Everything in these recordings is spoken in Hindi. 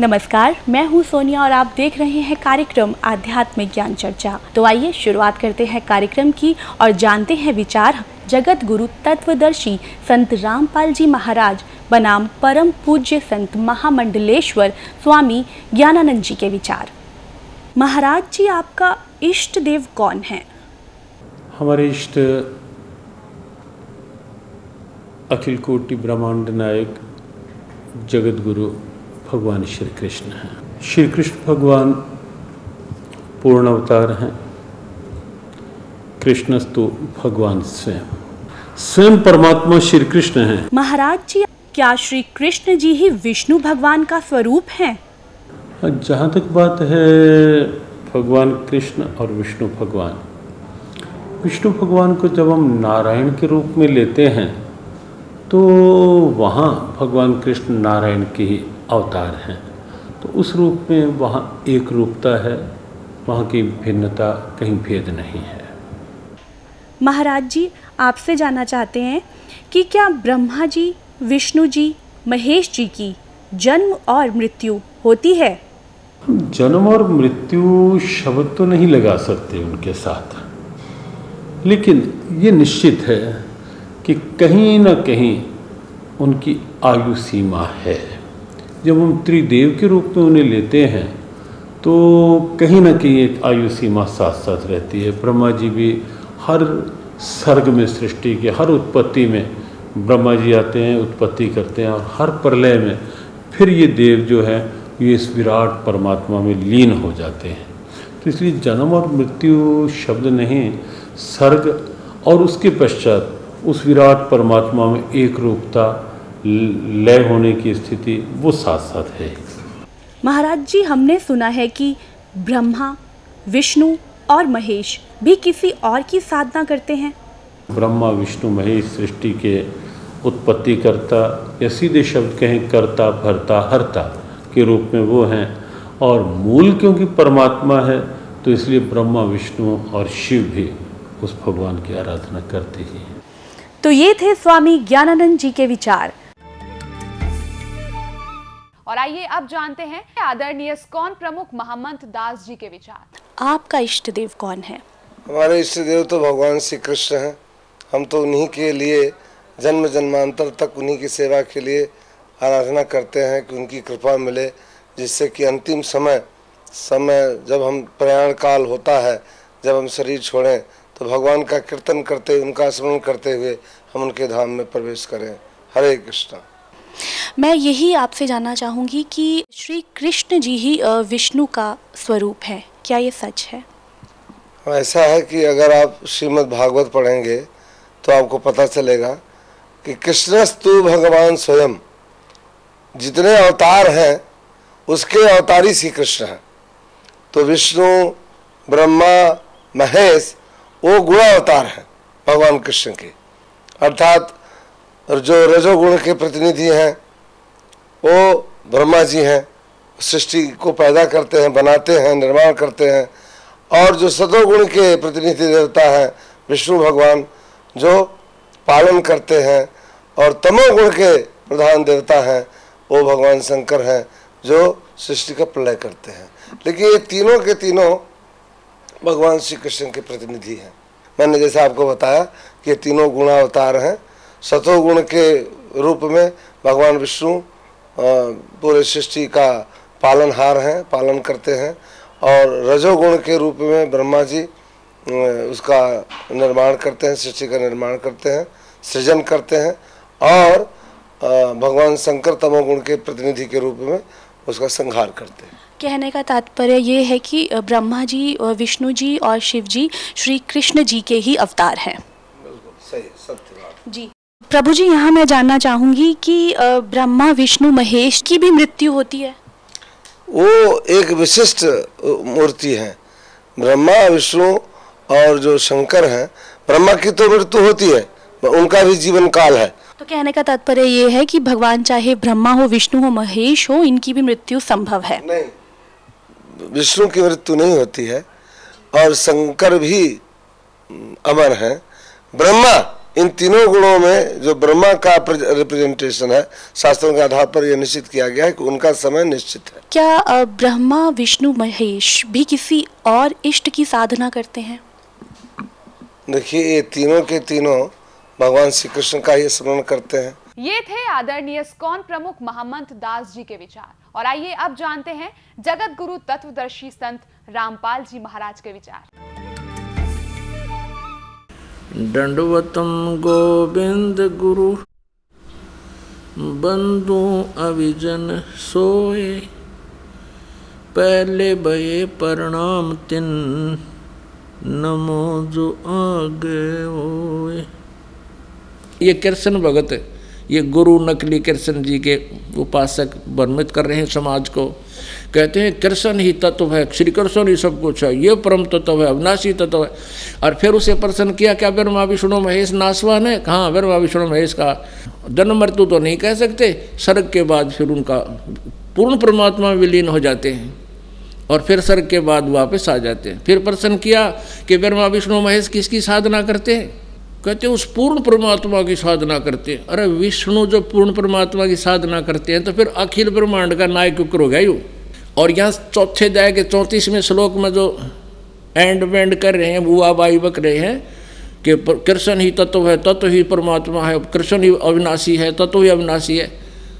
नमस्कार, मैं हूँ सोनिया और आप देख रहे हैं कार्यक्रम आध्यात्मिक ज्ञान चर्चा। तो आइए शुरुआत करते हैं कार्यक्रम की और जानते हैं विचार जगत गुरु तत्वदर्शी संत रामपाल जी महाराज, बनाम परम पूज्य संत महामंडलेश्वर स्वामी ज्ञानानंद जी के विचार। महाराज जी, आपका इष्ट देव कौन है? हमारे इष्ट अखिल कोटि ब्रह्मांड नायक जगत गुरु भगवान श्री कृष्ण हैं। श्री कृष्ण भगवान पूर्ण अवतार हैं। कृष्णस्तु भगवान स्वयं। स्वयं परमात्मा श्री कृष्ण हैं। महाराज जी क्या श्री कृष्ण जी ही विष्णु भगवान का स्वरूप हैं? जहाँ तक बात है भगवान कृष्ण और विष्णु भगवान। विष्णु भगवान को जब हम नारायण के रूप में लेते हैं तो वहाँ भगवान कृष्ण नारायण की ही अवतार हैं। तो उस रूप में वहाँ एक रूपता है वहाँ की भिन्नता कहीं भेद नहीं है। महाराज जी आपसे जानना चाहते हैं कि क्या ब्रह्मा जी विष्णु जी महेश जी की जन्म और मृत्यु होती है? जन्म और मृत्यु शब्द तो नहीं लगा सकते उनके साथ। लेकिन ये निश्चित है कि कहीं ना कहीं उनकी आयु सीमा है। जब हम त्रिदेव के रूप में उन्हें लेते हैं तो कहीं ना कहीं एक आयु सीमा साथ साथ रहती है। ब्रह्मा जी भी हर सर्ग में सृष्टि के, हर उत्पत्ति में ब्रह्मा जी आते हैं, उत्पत्ति करते हैं और हर प्रलय में फिर ये देव जो है, ये इस विराट परमात्मा में लीन हो जाते हैं। तो इसलिए जन्म और मृत्यु शब्द नहीं, सर्ग और उसके पश्चात उस विराट परमात्मा में एक रूपता लय होने की स्थिति वो साथ साथ है। महाराज जी हमने सुना है कि ब्रह्मा विष्णु और महेश भी किसी और की साधना करते हैं। ब्रह्मा विष्णु महेश सृष्टि के उत्पत्ति करता या सीधे शब्द कहें करता भरता हरता के रूप में वो हैं और मूल क्योंकि परमात्मा है तो इसलिए ब्रह्मा विष्णु और शिव भी उस भगवान की आराधना करते ही हैं। तो ये थे स्वामी ज्ञानानंद जी के विचार। और आइए अब जानते हैं आदरणीय स्कॉन प्रमुख महमंत दास जी के विचार। आपका इष्ट देव कौन है? हमारे इष्ट देव तो भगवान श्री कृष्ण हैं। हम तो उन्हीं के लिए जन्म जन्मांतर तक उन्हीं की सेवा के लिए आराधना करते हैं कि उनकी कृपा मिले जिससे कि अंतिम समय समय जब हम प्रयाण काल होता है जब हम शरीर छोड़ें तो भगवान का कीर्तन करते उनका स्मरण करते हुए हम उनके धाम में प्रवेश करें। हरे कृष्णा। मैं यही आपसे जानना चाहूँगी कि श्री कृष्ण जी ही विष्णु का स्वरूप है। क्या ये सच है, ऐसा है कि अगर आप श्रीमद् भागवत पढ़ेंगे तो आपको पता चलेगा कि कृष्णस्तु भगवान स्वयं जितने अवतार हैं, उसके अवतारी श्री कृष्ण हैं। तो विष्णु, ब्रह्मा, महेश, वो गुण अवतार हैं भगवान कृष्ण के। अर्थात और जो रजोगुण के प्रतिनिधि हैं, वो ब्रह्मा जी हैं, सृष्टि को पैदा करते हैं, बनाते हैं, निर्माण करते हैं, और जो सदोगुण के प्रतिनिधि देवता हैं, विष्णु भगवान, जो पालन करते हैं, और तमोगुण के प्रधान देवता हैं, वो भगवान शंकर हैं, जो सृष्टि का प्रलय करते हैं। लेकिन ये तीनों के तीनों भगवान श्री कृष्ण के प्रतिनिधि हैं। मैंने जैसे आपको बताया कि ये तीनों गुणावतार हैं सतोगुण के रूप में भगवान विष्णु पूरे सृष्टि का पालनहार हैं पालन करते हैं और रजोगुण के रूप में ब्रह्मा जी उसका निर्माण करते हैं सृष्टि का निर्माण करते हैं सृजन करते हैं और भगवान शंकर तमोगुण के प्रतिनिधि के रूप में उसका संहार करते हैं। कहने का तात्पर्य ये है कि ब्रह्मा जी विष्णु जी और शिव जी श्री कृष्ण जी के ही अवतार हैं। सही सत्य जी। प्रभु जी यहाँ मैं जानना चाहूँगी कि ब्रह्मा विष्णु महेश की भी मृत्यु होती है। वो एक विशिष्ट मूर्ति है। ब्रह्मा विष्णु और जो शंकर हैं ब्रह्मा की तो मृत्यु होती है उनका भी जीवन काल है। तो कहने का तात्पर्य ये है कि भगवान चाहे ब्रह्मा हो विष्णु हो महेश हो इनकी भी मृत्यु संभव है। नहीं विष्णु की मृत्यु नहीं होती है और शंकर भी अमर है। ब्रह्मा इन तीनों गुणों में जो ब्रह्मा का रिप्रेजेंटेशन है शास्त्रों के आधार पर यह निश्चित किया गया है कि उनका समय निश्चित है। क्या ब्रह्मा विष्णु महेश भी किसी और इष्ट की साधना करते हैं? देखिए ये तीनों के तीनों भगवान श्री कृष्ण का ही स्मरण करते हैं। ये थे आदरणीय स्कॉन प्रमुख महामंत दास जी के विचार। और आइए अब जानते हैं जगत गुरु तत्वदर्शी संत रामपाल जी महाराज के विचार। दंडवतम गोविंद गुरु। बंधु अविजन सोए। पहले भये प्रणाम तिन। नमो जो आगे ओए ये कृष्ण भगत, ये गुरु नकली कृष्ण जी के उपासक वर्णित कर रहे हैं समाज को। कहते हैं, कृष्ण ही तत्व है, श्री कृष्ण ही सब कुछ है, ये परम तत्व है, अविनाशी तत्व है। और फिर उसे प्रश्न किया, क्या ब्रह्मा विष्णु महेश नासवान है? कहाँ ब्रह्मा विष्णु महेश का जन्म मृत्यु तो नहीं कह सकते सर्ग के बाद फिर उनका पूर्ण परमात्मा विलीन हो जाते हैं और फिर सर्ग के बाद वापस आ जाते हैं। फिर प्रश्न किया कि ब्रह्मा विष्णु महेश किसकी साधना करते हैं? कहते उस पूर्ण परमात्मा की साधना करते हैं। अरे, विष्णु जो पूर्ण परमात्मा की साधना करते हैं तो फिर अखिल ब्रह्मांड का नायक हो गया यू। और यहाँ चौथे अध्याय के चौंतीसवें श्लोक में जो एंड वेंड कर रहे हैं, बुआ बाई बक रहे हैं, कि कृष्ण ही तत्व है, तत्व ही परमात्मा है, कृष्ण ही अविनाशी है, तत्व ही अविनाशी है।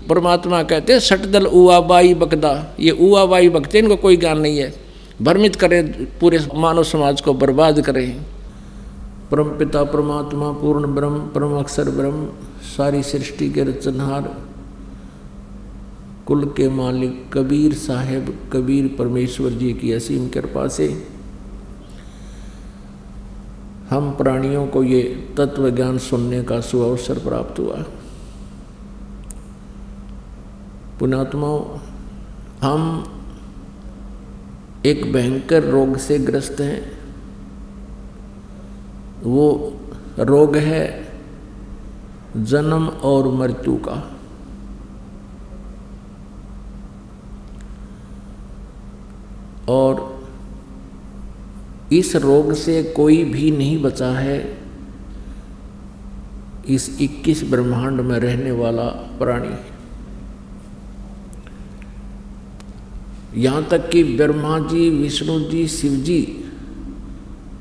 परमात्मा कहते हैं सटदल उआ बाई बकदा ये उआ बाई बकते इनको कोई ज्ञान नहीं है। भ्रमित करें, पूरे मानव समाज को बर्बाद करें। परम पिता परमात्मा, पूर्ण ब्रह्म, परम अक्षर ब्रह्म, सारी सृष्टि के रचनहार कुल के मालिक कबीर साहेब, कबीर परमेश्वर जी की असीम कृपा से हम प्राणियों को ये तत्व ज्ञान सुनने का सुअवसर प्राप्त हुआ। पुणात्माओं, हम एक भयंकर रोग से ग्रस्त हैं। वो रोग है जन्म और मृत्यु का। और इस रोग से कोई भी नहीं बचा है। इस 21 ब्रह्मांड में रहने वाला प्राणी। यहाँ तक कि ब्रह्मा जी, विष्णु जी, शिव जी,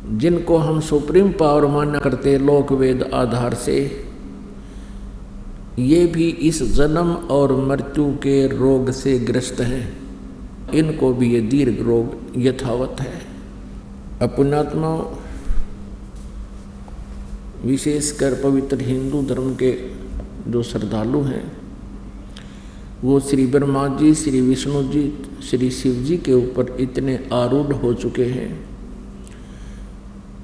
जिनको हम सुप्रीम पावर मान्य करते लोक वेद आधार से, ये भी इस जन्म और मृत्यु के रोग से ग्रस्त हैं। इनको भी ये दीर्घ रोग यथावत है। अपनात्मा विशेषकर पवित्र हिंदू धर्म के जो श्रद्धालु हैं, वो श्री ब्रह्मा जी, श्री विष्णु जी, श्री शिव जी के ऊपर इतने आरूढ़ हो चुके हैं।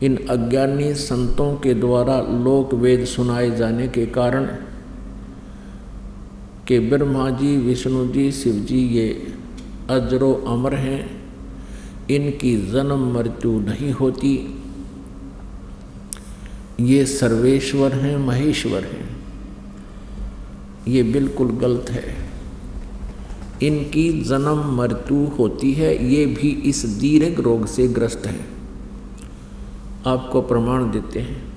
इन अज्ञानी संतों के द्वारा लोक वेद सुनाए जाने के कारण के ब्रह्मा जी, विष्णु जी, शिव जी ये अजरो अमर हैं, इनकी जन्म मृत्यु नहीं होती। ये सर्वेश्वर हैं, महेश्वर हैं। ये बिल्कुल गलत है। इनकी जन्म मृत्यु होती है, ये भी इस दीर्घ रोग से ग्रस्त है। आपको प्रमाण देते हैं।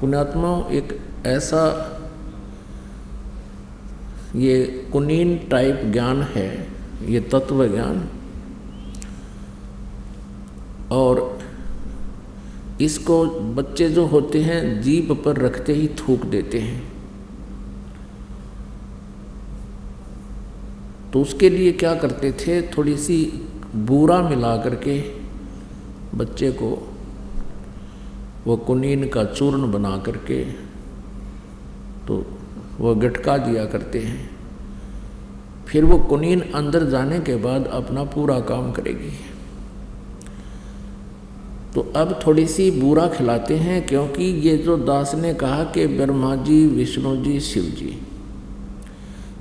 पुणात्मा एक ऐसा ये कुनीन टाइप ज्ञान है, ये तत्व ज्ञान। और इसको बच्चे जो होते हैं जीप पर रखते ही थूक देते हैं। तो उसके लिए क्या करते थे थोड़ी सी बूरा मिला करके बच्चे को वो कुनीन का चूर्ण बना करके तो वो गटका दिया करते हैं। फिर वो कुनीन अंदर जाने के बाद अपना पूरा काम करेगी। तो अब थोड़ी सी बूरा खिलाते हैं क्योंकि ये जो दास ने कहा कि ब्रह्मा जी, विष्णु जी, शिव जी,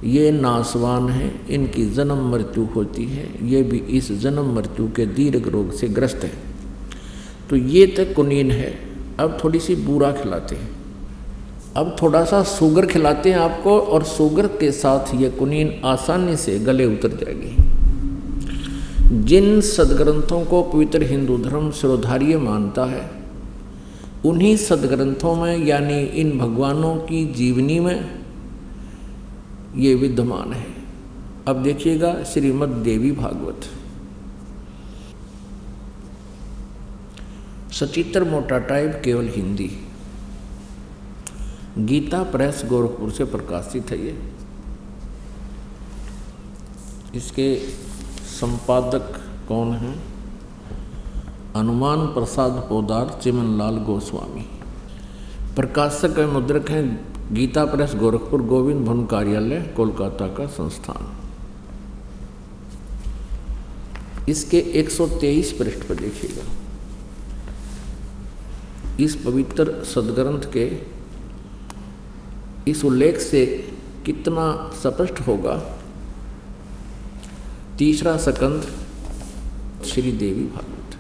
ये नासवान हैं, इनकी जन्म मृत्यु होती है, ये भी इस जन्म मृत्यु के दीर्घ रोग से ग्रस्त है। तो ये तक कुनीन है, अब थोड़ी सी बूरा खिलाते हैं। अब थोड़ा सा शुगर खिलाते हैं आपको और शुगर के साथ ये कुनीन आसानी से गले उतर जाएगी। जिन सदग्रंथों को पवित्र हिंदू धर्म सिरोधार्य मानता है, उन्हीं सदग्रंथों में, यानी इन भगवानों की जीवनी में ये विद्यमान है। अब देखिएगा श्रीमद देवी भागवत। सचित्र मोटा टाइप, केवल हिंदी। गीता प्रेस गोरखपुर से प्रकाशित है ये। इसके संपादक कौन हैं? हनुमान प्रसाद पोदार, चिमनलाल गोस्वामी। प्रकाशक व मुद्रक हैं गीता प्रेस गोरखपुर गोविंद भवन कार्यालय, कोलकाता का संस्थान। इसके 123 पृष्ठ पर देखिएगा। इस पवित्र सदग्रंथ के इस उल्लेख से कितना स्पष्ट होगा? तीसरा सकंद, श्री देवी भागवत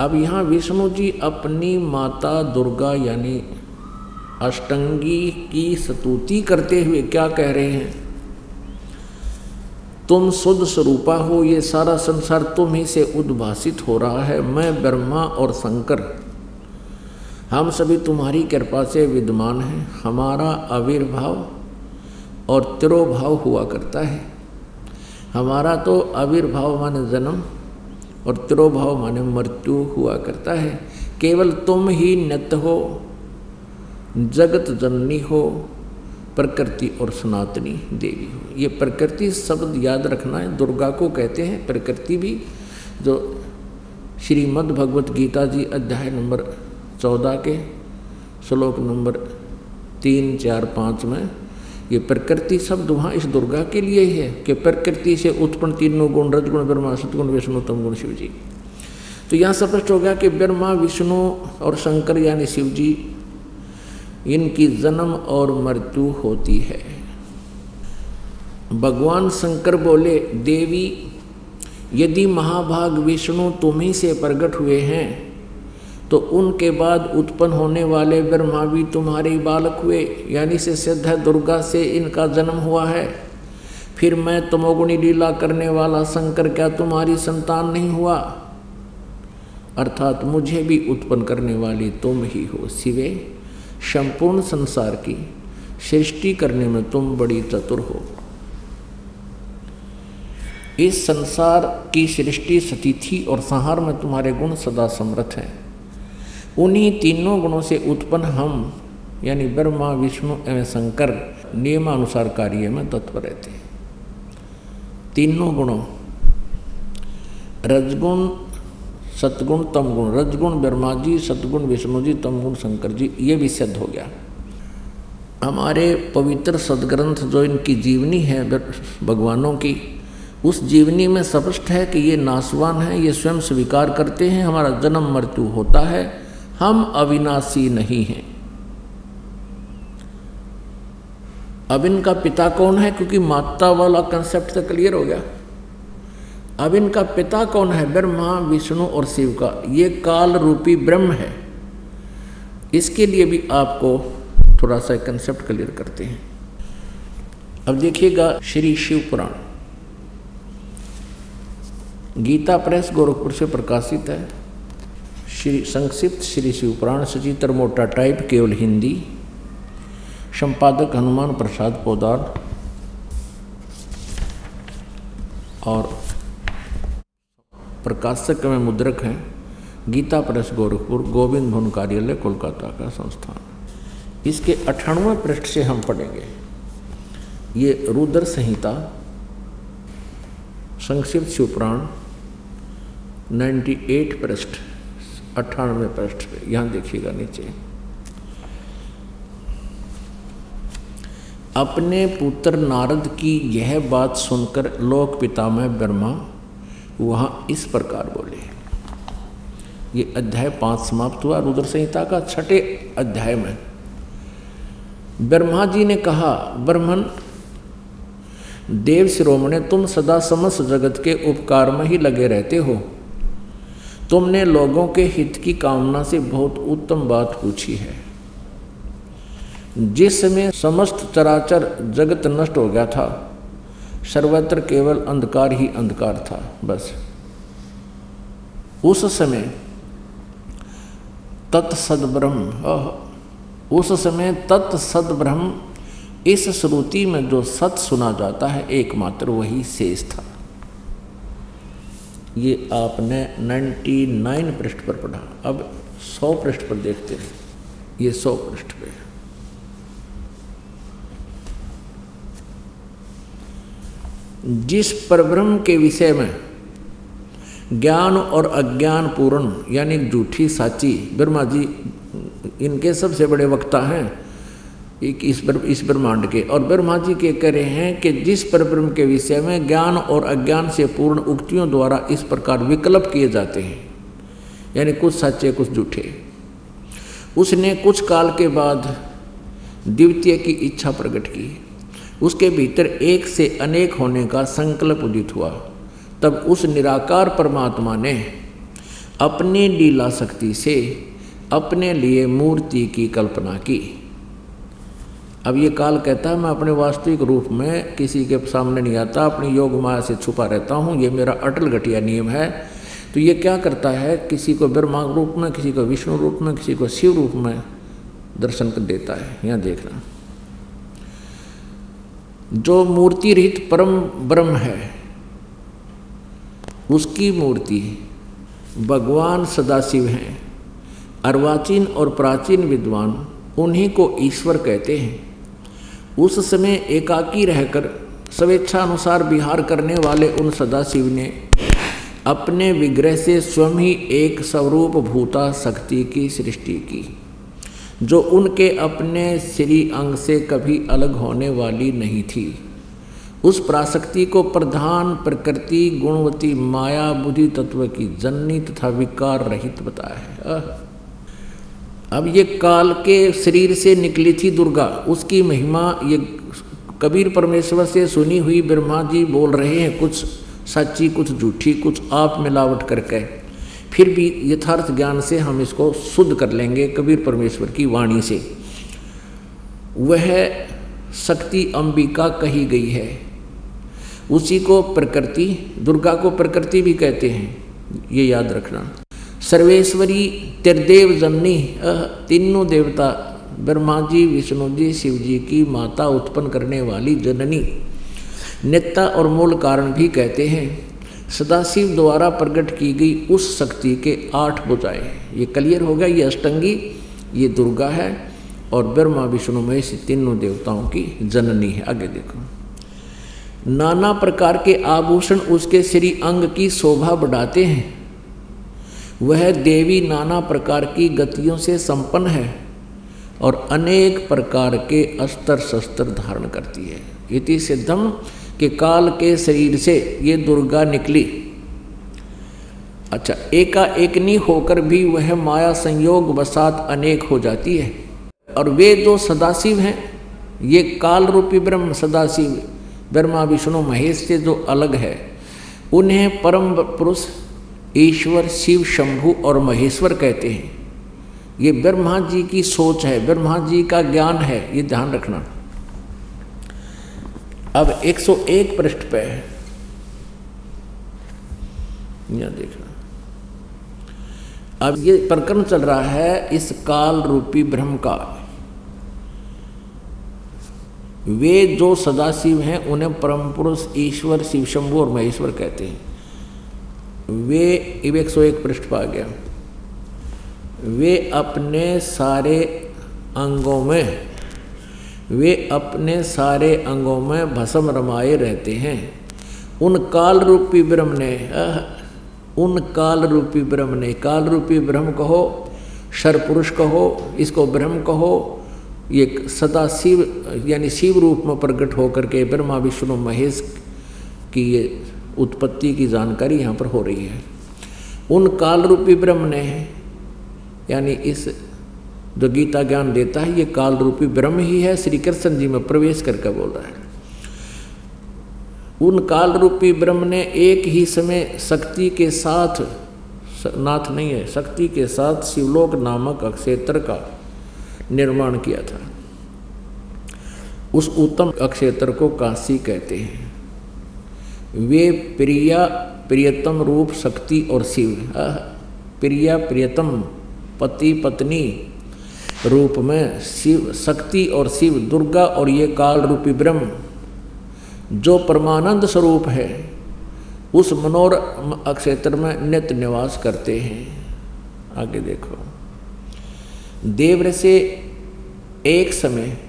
अब यहाँ विष्णु जी अपनी माता दुर्गा यानी अष्टंगी की स्तुति करते हुए क्या कह रहे हैं? तुम शुद्ध स्वरूपा हो, ये सारा संसार तुम ही से उद्भासित हो रहा है। मैं ब्रह्मा और शंकर। हम सभी तुम्हारी कृपा से विद्यमान हैं। हमारा आविर्भाव और तिरोभाव हुआ करता है। हमारा तो आविर्भाव माने जन्म और तिरोभाव माने मृत्यु हुआ करता है। केवल तुम ही नित्य हो, जगत जननी हो, प्रकृति और सनातनी देवी हो। ये प्रकृति शब्द याद रखना है। दुर्गा को कहते हैं प्रकृति भी, जो श्रीमद् भगवत गीता जी अध्याय नंबर चौदह के श्लोक नंबर तीन, चार, पाँच में, ये प्रकृति शब्द वहाँ इस दुर्गा के लिए ही है कि प्रकृति से उत्पन्न तीनों गुण, रजगुण, ब्रह्मा, सतगुण, विष्णु, तम गुण, शिव जी। तो यहाँ स्पष्ट हो गया कि ब्रह्मा, विष्णु और शंकर यानी शिव जी, इनकी जन्म और मृत्यु होती है। भगवान शंकर बोले, देवी, यदि महाभाग विष्णु तुम्ही से प्रकट हुए हैं तो उनके बाद उत्पन्न होने वाले ब्रह्मा भी तुम्हारे बालक हुए, यानी से सिद्ध दुर्गा से इनका जन्म हुआ है। फिर मैं तमोगुणी लीला करने वाला शंकर क्या तुम्हारी संतान नहीं हुआ? अर्थात मुझे भी उत्पन्न करने वाली तुम ही हो शिवे। संपूर्ण संसार की सृष्टि करने में तुम बड़ी चतुर हो। इस संसार की सृष्टि सतिथि और संहार में तुम्हारे गुण सदा समृद्ध हैं। उन्हीं तीनों गुणों से उत्पन्न हम, यानी ब्रह्मा, विष्णु एवं शंकर, नियमानुसार कार्य में तत्पर रहते हैं। तीनों गुणों, रजगुण सतगुण तमगुण, रजगुण ब्रह्मा जी सतगुण विष्णु जी, तमगुण शंकर जी, ये भी सिद्ध हो गया। हमारे पवित्र सदग्रंथ जो इनकी जीवनी है भगवानों की, उस जीवनी में स्पष्ट है कि ये नासवान है, ये स्वयं स्वीकार करते हैं, हमारा जन्म मृत्यु होता है हम अविनाशी नहीं हैं। अब इनका पिता कौन है? क्योंकि माता वाला कंसेप्ट तो क्लियर हो गया। अब इनका पिता कौन है? ब्रह्मा, विष्णु और शिव का। ये काल रूपी ब्रह्म है। इसके लिए भी आपको थोड़ा सा कंसेप्ट क्लियर करते हैं। अब देखिएगा श्री शिव पुराण। गीता प्रेस गोरखपुर से प्रकाशित है। श्री संक्षिप्त श्री शिव पुराण सचित्र मोटा टाइप केवल हिंदी। संपादक हनुमान प्रसाद पोदार। और प्रकाशक में मुद्रक हैं गीता प्रेस गोरखपुर, गोविंद भवन कार्यालय, कोलकाता का संस्थान। इसके अठानवे पृष्ठ से हम पढ़ेंगे। ये रुद्र संहिता, संक्षिप्त शिवपुराण 98 पृष्ठ। अट्ठानवे पृष्ठ पे, यहाँ देखिएगा नीचे। अपने पुत्र नारद की यह बात सुनकर लोक पिता में ब्रह्मा वहाँ इस प्रकार बोले। ये अध्याय पाँच समाप्त हुआ रुद्र संहिता का छठे अध्याय में। ब्रह्मा जी ने कहा, ब्रह्मन देव शिरोमणे तुम सदा समस्त जगत के उपकार में ही लगे रहते हो। तुमने लोगों के हित की कामना से बहुत उत्तम बात पूछी है। जिस समय समस्त चराचर जगत नष्ट हो गया था, सर्वत्र केवल अंधकार ही अंधकार था, बस। उस समय तत्सद ब्रह्म उस समय तत्सद ब्रह्म इस श्रुति में जो सत सुना जाता है, एकमात्र वही शेष था। ये आपने 99 पृष्ठ पर पढ़ा। अब 100 पृष्ठ पर देखते हैं। ये 100 पृष्ठ पे जिस परब्रह्म के विषय में ज्ञान और अज्ञान पूर्ण, यानी झूठी, साची, ब्रह्मा जी, इनके सबसे बड़े वक्ता हैं। एक इस इस ब्रह्मांड के। और ब्रह्मा जी के कह रहे हैं कि जिस पर ब्रह्म के विषय में ज्ञान और अज्ञान से पूर्ण उक्तियों द्वारा इस प्रकार विकल्प किए जाते हैं, यानी कुछ सच्चे, कुछ झूठे। उसने कुछ काल के बाद द्वितीय की इच्छा प्रकट की। उसके भीतर एक से अनेक होने का संकल्प उदित हुआ। तब उस निराकार परमात्मा ने अपनी लीला शक्ति से अपने लिए मूर्ति की कल्पना की। अब ये काल कहता है, मैं अपने वास्तविक रूप में किसी के सामने नहीं आता, अपनी योग माया से छुपा रहता हूँ, ये मेरा अटल घटिया नियम है। तो ये क्या करता है, किसी को ब्रह्मा रूप में, किसी को विष्णु रूप में, किसी को शिव रूप में दर्शन कर देता है, यहाँ देखना। जो मूर्ति रहित परम ब्रह्म है, उसकी मूर्ति भगवान सदाशिव हैं, अर्वाचीन और प्राचीन विद्वान उन्हीं को ईश्वर कहते हैं। उस समय एकाकी रहकर स्वेच्छा अनुसार विहार करने वाले उन सदाशिव ने अपने विग्रह से स्वयं ही एक स्वरूप भूता शक्ति की सृष्टि की, जो उनके अपने श्री अंग से कभी अलग होने वाली नहीं थी। उस प्राशक्ति को प्रधान प्रकृति, गुणवती, माया, बुद्धि तत्व की जननी तथा विकार रहित बताया है। अब ये काल के शरीर से निकली थी दुर्गा, उसकी महिमा ये कबीर परमेश्वर से सुनी हुई ब्रह्मा जी बोल रहे हैं, कुछ सच्ची, कुछ झूठी, कुछ आप मिलावट करके। फिर भी यथार्थ ज्ञान से हम इसको शुद्ध कर लेंगे कबीर परमेश्वर की वाणी से। वह शक्ति अंबिका कही गई है। उसी को प्रकृति, दुर्गा को प्रकृति भी कहते हैं, ये याद रखना। सर्वेश्वरी त्रिदेव जननी तीनों देवता ब्रह्मा जी विष्णु जी शिव जी की माता उत्पन्न करने वाली जननी नेता और मूल कारण भी कहते हैं सदाशिव द्वारा प्रकट की गई उस शक्ति के आठ बुझाए ये क्लियर हो गया ये अष्टंगी ये दुर्गा है और ब्रह्मा विष्णु महेश तीनों देवताओं की जननी है आगे देखो नाना प्रकार के आभूषण उसके श्री अंग की शोभा बढ़ाते हैं वह देवी नाना प्रकार की गतियों से संपन्न है और अनेक प्रकार के अस्त्र शस्त्र धारण करती है। इति सिद्धम के काल के शरीर से ये दुर्गा निकली। अच्छा एका एकनी होकर भी वह माया संयोग बसात अनेक हो जाती है। और वे जो सदाशिव हैं। ये काल रूपी ब्रह्म सदाशिव ब्रह्मा, विष्णु, महेश से जो अलग है, उन्हें परम पुरुष ईश्वर शिव शंभु और महेश्वर कहते हैं। ये ब्रह्मा जी की सोच है ब्रह्मा जी का ज्ञान है, ये ध्यान रखना। अब 101 पृष्ठ पे है। देखना। अब ये प्रकरण चल रहा है इस काल रूपी ब्रह्म का। वे जो सदाशिव हैं, उन्हें परम पुरुष ईश्वर, शिव शंभु और महेश्वर कहते हैं। वे एक सौ एक पृष्ठ पा गया। वे अपने सारे अंगों में, वे अपने सारे अंगों में भस्म रमाए रहते हैं। उन काल रूपी ब्रह्म ने उन काल रूपी ब्रह्म ने, काल रूपी ब्रह्म कहो, शर पुरुष कहो, इसको ब्रह्म कहो, ये सदा शिव, यानी शिव रूप में प्रकट होकर के ब्रह्मा, विष्णु, महेश की ये उत्पत्ति की जानकारी यहाँ पर हो रही है। उन काल रूपी ब्रह्म ने, यानी इस जो गीता ज्ञान देता है, ये काल रूपी ब्रह्म ही है श्री कृष्ण जी में प्रवेश करके बोल रहा है। उन काल रूपी ब्रह्म ने एक ही समय शक्ति के साथ, नाथ नहीं है, शक्ति के साथ शिवलोक नामक अक्षेत्र का निर्माण किया था। उस उत्तम अक्षेत्र को काशी कहते हैं। वे प्रिया, प्रियतम रूप शक्ति और शिव प्रिया, प्रियतम पति, पत्नी रूप में शिव, शक्ति और शिव, दुर्गा और ये काल रूपी ब्रह्म, जो परमानंद स्वरूप है, उस मनोर क्षेत्र में नित्य निवास करते हैं। आगे देखो। देवर से एक समय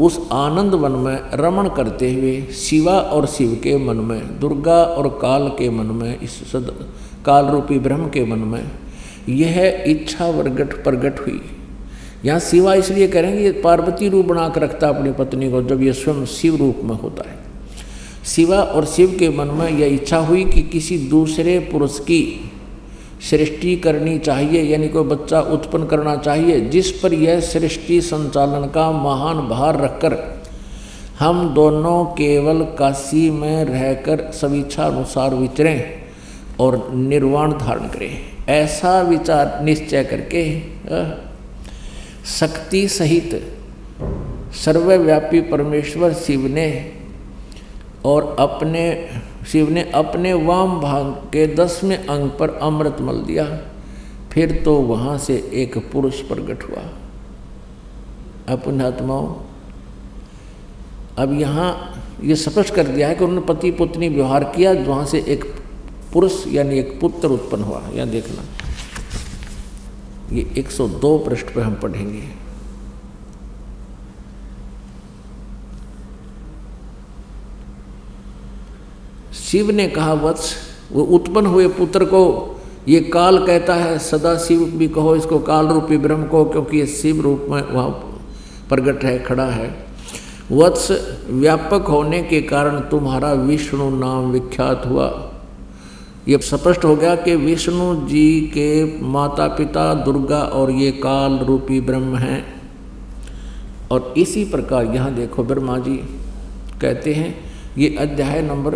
उस आनंद वन में रमण करते हुए शिवा और शिव के मन में, दुर्गा और काल के मन में, इस सद काल रूपी ब्रह्म के मन में यह इच्छा वर्गट प्रगट हुई। यहाँ शिवा इसलिए करेंगे पार्वती रूप बना कर रखता अपनी पत्नी को, जब यह स्वयं शिव रूप में होता है। शिवा और शिव के मन में यह इच्छा हुई कि किसी दूसरे पुरुष की सृष्टि करनी चाहिए, यानी कोई बच्चा उत्पन्न करना चाहिए, जिस पर यह सृष्टि संचालन का महान भार रखकर हम दोनों केवल काशी में रहकर सविच्छा अनुसार विचरें और निर्वाण धारण करें। ऐसा विचार निश्चय करके शक्ति सहित सर्वव्यापी परमेश्वर शिव ने और अपने शिव ने अपने वाम भाग के दसवें अंग पर अमृत मल दिया। फिर तो वहाँ से एक पुरुष प्रकट हुआ। अपनात्माओं, अब यहाँ ये स्पष्ट कर दिया है कि उन्होंने पति पुत्री व्यवहार किया, वहाँ से एक पुरुष यानी एक पुत्र उत्पन्न हुआ। यहाँ देखना। ये 102 पृष्ठ पर हम पढ़ेंगे। शिव ने कहा, वत्स, वो उत्पन्न हुए पुत्र को ये काल कहता है, सदा शिव भी कहो इसको काल रूपी ब्रह्म को क्योंकि ये शिव रूप में वहाँ प्रगट है, खड़ा है। वत्स, व्यापक होने के कारण तुम्हारा विष्णु नाम विख्यात हुआ। ये स्पष्ट हो गया कि विष्णु जी के माता पिता दुर्गा और ये काल रूपी ब्रह्म हैं। और इसी प्रकार यहाँ देखो, ब्रह्मा जी कहते हैं, ये अध्याय नंबर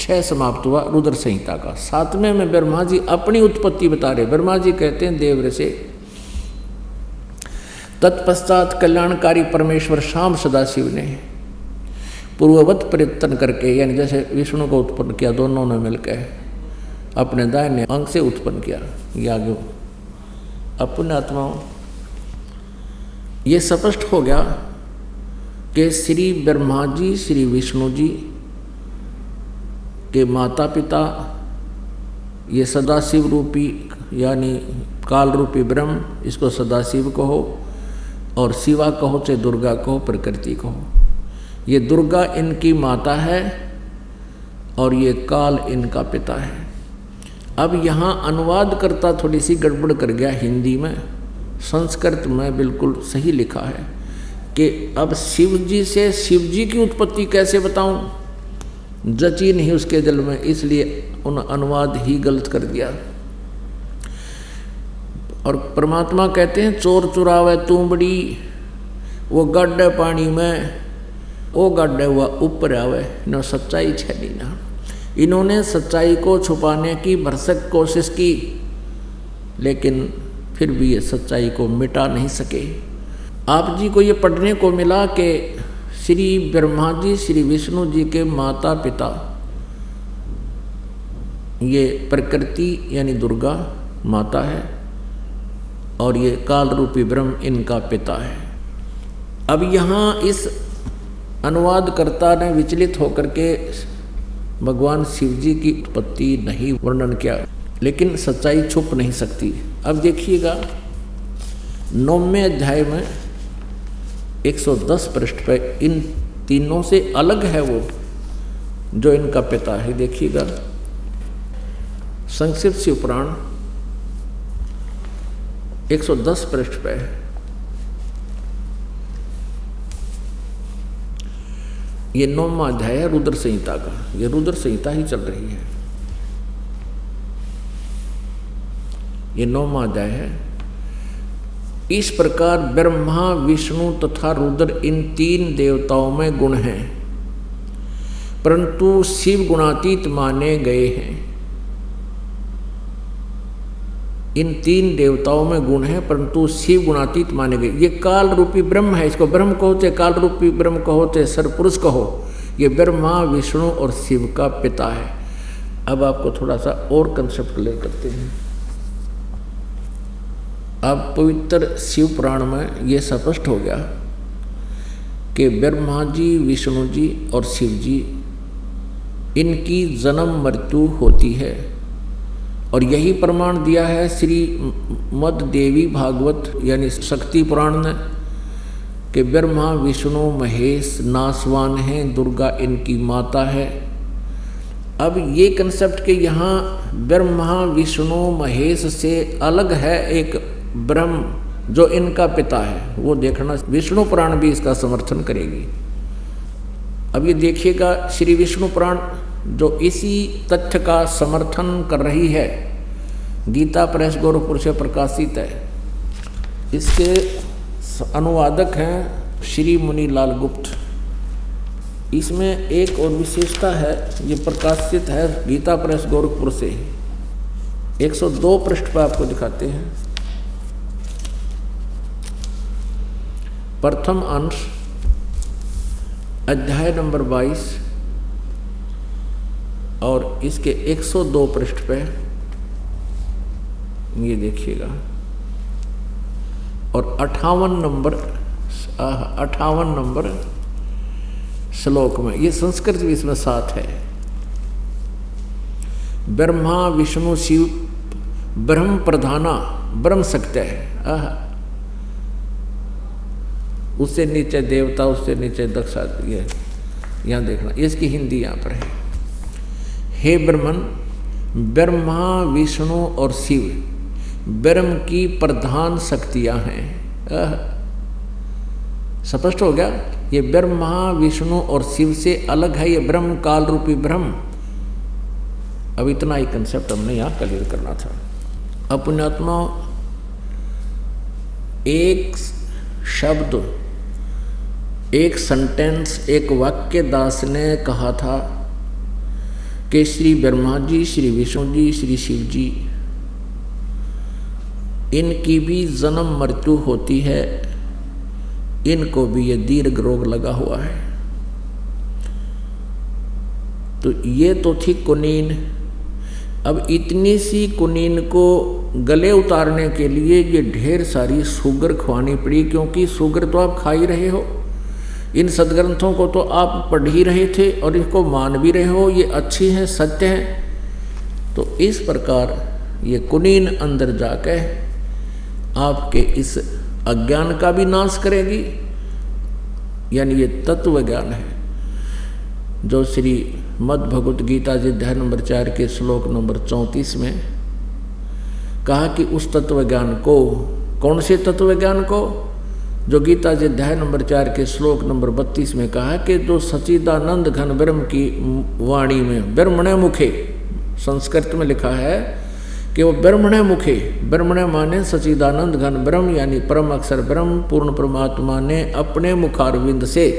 छः समाप्त हुआ, रुद्र संहिता का। सातवें में ब्रह्मा जी अपनी उत्पत्ति बता रहे। ब्रह्मा जी कहते हैं देवर से तत्पश्चात कल्याणकारी परमेश्वर शाम सदाशिव ने पूर्ववत प्रयत्न करके, यानी जैसे विष्णु को उत्पन्न किया, दोनों ने मिलकर अपने दाहिने अंग से उत्पन्न किया। याज्ञ, अपने आत्माओं, ये स्पष्ट हो गया कि श्री ब्रह्मा जी, श्री विष्णु जी के माता पिता ये सदाशिव रूपी, यानी काल रूपी ब्रह्म, इसको सदाशिव कहो और शिवा कहो चाहे दुर्गा कहो, प्रकृति कहो। ये दुर्गा इनकी माता है और ये काल इनका पिता है। अब यहाँ अनुवाद करता थोड़ी सी गड़बड़ कर गया हिंदी में, संस्कृत में बिल्कुल सही लिखा है कि अब शिव जी से शिव जी की उत्पत्ति कैसे बताऊँ? जची नहीं उसके दिल में, इसलिए उन अनुवाद ही गलत कर दिया। और परमात्मा कहते हैं, चोर चुरावे बड़ी वो गड्ढे पानी में, वो गड्ढे हुआ ऊपर आवे न सच्चाई छेली ना। इन्होंने सच्चाई को छुपाने की भरसक कोशिश की, लेकिन फिर भी ये सच्चाई को मिटा नहीं सके। आप जी को ये पढ़ने को मिला कि श्री ब्रह्मा जी, श्री विष्णु जी के माता पिता ये प्रकृति यानी दुर्गा माता है और ये काल रूपी ब्रह्म इनका पिता है। अब यहाँ इस अनुवादकर्ता ने विचलित होकर के भगवान शिव जी की उत्पत्ति नहीं वर्णन किया, लेकिन सच्चाई छुप नहीं सकती। अब देखिएगा, नौवें अध्याय में 110 पृष्ठ पर इन तीनों से अलग है वो, जो इनका पिता है, देखिएगा। संक्षिप्त शिव पुराण 110 पृष्ठ पे। ये नौवा अध्याय है रुद्र संहिता का। ये रुद्र संहिता ही चल रही है। ये नौवा अध्याय है इस प्रकार ब्रह्मा, विष्णु तथा रुद्र इन तीन देवताओं में गुण हैं। परंतु शिव गुणातीत माने गए हैं। इन तीन देवताओं में गुण है, परंतु शिव गुणातीत माने गए। ये काल रूपी ब्रह्म है, इसको ब्रह्म कहो चाहे काल रूपी ब्रह्म कहो चाहे सरपुरुष कहो, ये ब्रह्मा, विष्णु और शिव का पिता है। अब आपको थोड़ा सा और कंसेप्ट क्लियर करते हैं। अब पवित्र शिव पुराण में ये स्पष्ट हो गया कि ब्रह्मा जी, विष्णु जी और शिव जी, इनकी जन्म मृत्यु होती है। और यही प्रमाण दिया है श्री मद देवी भागवत, यानी शक्ति पुराण ने, कि ब्रह्मा, विष्णु, महेश नासवान हैं, दुर्गा इनकी माता है। अब ये कंसेप्ट के यहाँ ब्रह्मा, विष्णु, महेश से अलग है एक ब्रह्म जो इनका पिता है, वो देखना विष्णु पुराण भी इसका समर्थन करेगी। अब ये देखिएगा, श्री विष्णु पुराण जो इसी तथ्य का समर्थन कर रही है, गीता प्रेस गोरखपुर से प्रकाशित है। इसके अनुवादक हैं श्री मुनि लाल गुप्त। इसमें एक और विशेषता है, ये प्रकाशित है गीता प्रेस गोरखपुर से। 102 पृष्ठ पर आपको दिखाते हैं। प्रथम अंश, अध्याय नंबर 22 और इसके 102 पृष्ठ पे ये देखिएगा। और अठावन नंबर अठावन नंबर श्लोक में, ये संस्कृत भी इसमें साथ है। ब्रह्मा, विष्णु, शिव, ब्रह्म प्रधाना, ब्रह्म सत्य है। आह उससे नीचे देवता, उससे नीचे दक्षा ये यहाँ देखना, इसकी हिंदी यहाँ पर है। हे ब्रह्मन, ब्रह्मा, विष्णु और शिव, ब्रह्म की प्रधान शक्तियाँ हैं। स्पष्ट हो गया? ये ब्रह्मा, विष्णु और शिव से अलग है, ये ब्रह्म काल रूपी ब्रह्म। अब इतना ही कंसेप्ट हमने यहाँ क्लियर करना था। अपने आत्मा एक शब्द एक सेंटेंस एक वाक्य दास ने कहा था कि श्री ब्रह्मा जी, श्री विष्णु जी, श्री शिव जी, इनकी भी जन्म मृत्यु होती है, इनको भी ये दीर्घ रोग लगा हुआ है। तो ये तो थी कुनीन। अब इतनी सी कुनीन को गले उतारने के लिए ये ढेर सारी शुगर खुआनी पड़ी, क्योंकि शुगर तो आप खा ही रहे हो। इन सदग्रंथों को तो आप पढ़ ही रहे थे और इनको मान भी रहे हो, ये अच्छी हैं, सत्य हैं। तो इस प्रकार ये कुनीन अंदर जाकर आपके इस अज्ञान का भी नाश करेगी। यानी ये तत्व ज्ञान है, जो श्री मद भगवत गीता जी अध्याय नंबर चार के श्लोक नंबर चौंतीस में कहा कि उस तत्व ज्ञान को, कौन से तत्व ज्ञान को? जो गीता जी अध्याय नंबर चार के श्लोक नंबर बत्तीस में कहा कि जो सचिदानंद घन ब्रह्म की वाणी में ब्रह्मण मुखे संस्कृत में लिखा है कि वो ब्रह्मण मुखे ब्रह्मण माने सचिदानंद घन ब्रह्म, यानी परम अक्षर ब्रह्म, पूर्ण परमात्मा ने अपने मुखारविंद से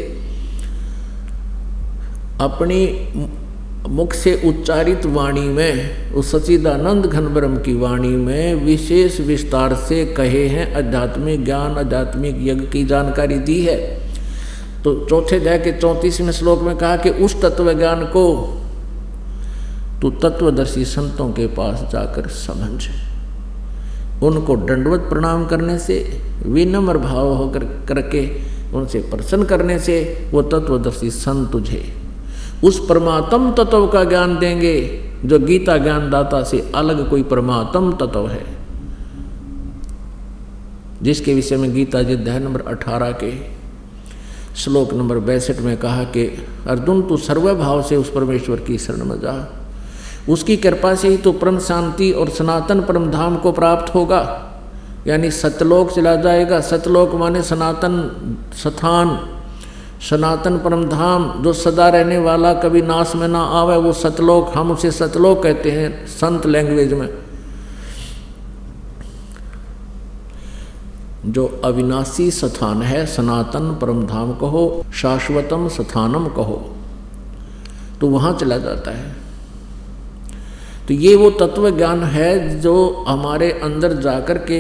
अपनी मुख से उच्चारित वाणी में, उस सचिदानंद घन ब्रह्म की वाणी में विशेष विस्तार से कहे हैं, आध्यात्मिक ज्ञान, आध्यात्मिक यज्ञ की जानकारी दी है। तो चौथे अध्याय के चौंतीसवें श्लोक में कहा कि उस तत्व ज्ञान को तू तत्वदर्शी संतों के पास जाकर समझ। उनको दंडवत प्रणाम करने से, विनम्र भाव होकर करके उनसे प्रसन्न करने से, वो तत्वदर्शी संत तुझे उस परमात्म तत्व का ज्ञान देंगे, जो गीता ज्ञानदाता से अलग कोई परमात्म तत्व है। जिसके विषय में गीता जी अध्याय नंबर अठारह के श्लोक नंबर बैसठ में कहा कि, अर्जुन, तू सर्वभाव से उस परमेश्वर की शरण में जा। उसकी कृपा से ही तो परम शांति और सनातन परम धाम को प्राप्त होगा। यानी सतलोक चला जाएगा। सतलोक माने सनातन स्थान। सनातन परम धाम जो सदा रहने वाला कभी नाश में ना आवे, वो सतलोक, हम उसे सतलोक कहते हैं संत लैंग्वेज में। जो अविनाशी स्थान है, सनातन परम धाम कहो, शाश्वतम स्थानम कहो तो वहाँ चला जाता है। तो ये वो तत्व ज्ञान है जो हमारे अंदर जाकर के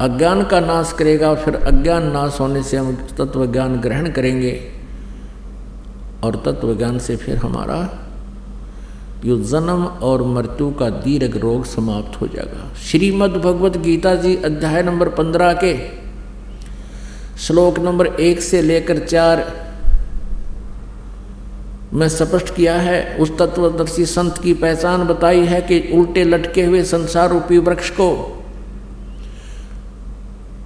अज्ञान का नाश करेगा, फिर अज्ञान नाश होने से हम तत्व ज्ञान ग्रहण करेंगे। और तत्व ज्ञान से फिर हमारा, यो जन्म और मृत्यु का दीर्घ रोग समाप्त हो जाएगा। श्रीमद् भगवत गीता जी अध्याय नंबर पंद्रह के श्लोक नंबर एक से लेकर चार में स्पष्ट किया है, उस तत्वदर्शी संत की पहचान बताई है कि उल्टे लटके हुए संसार रूपी वृक्ष को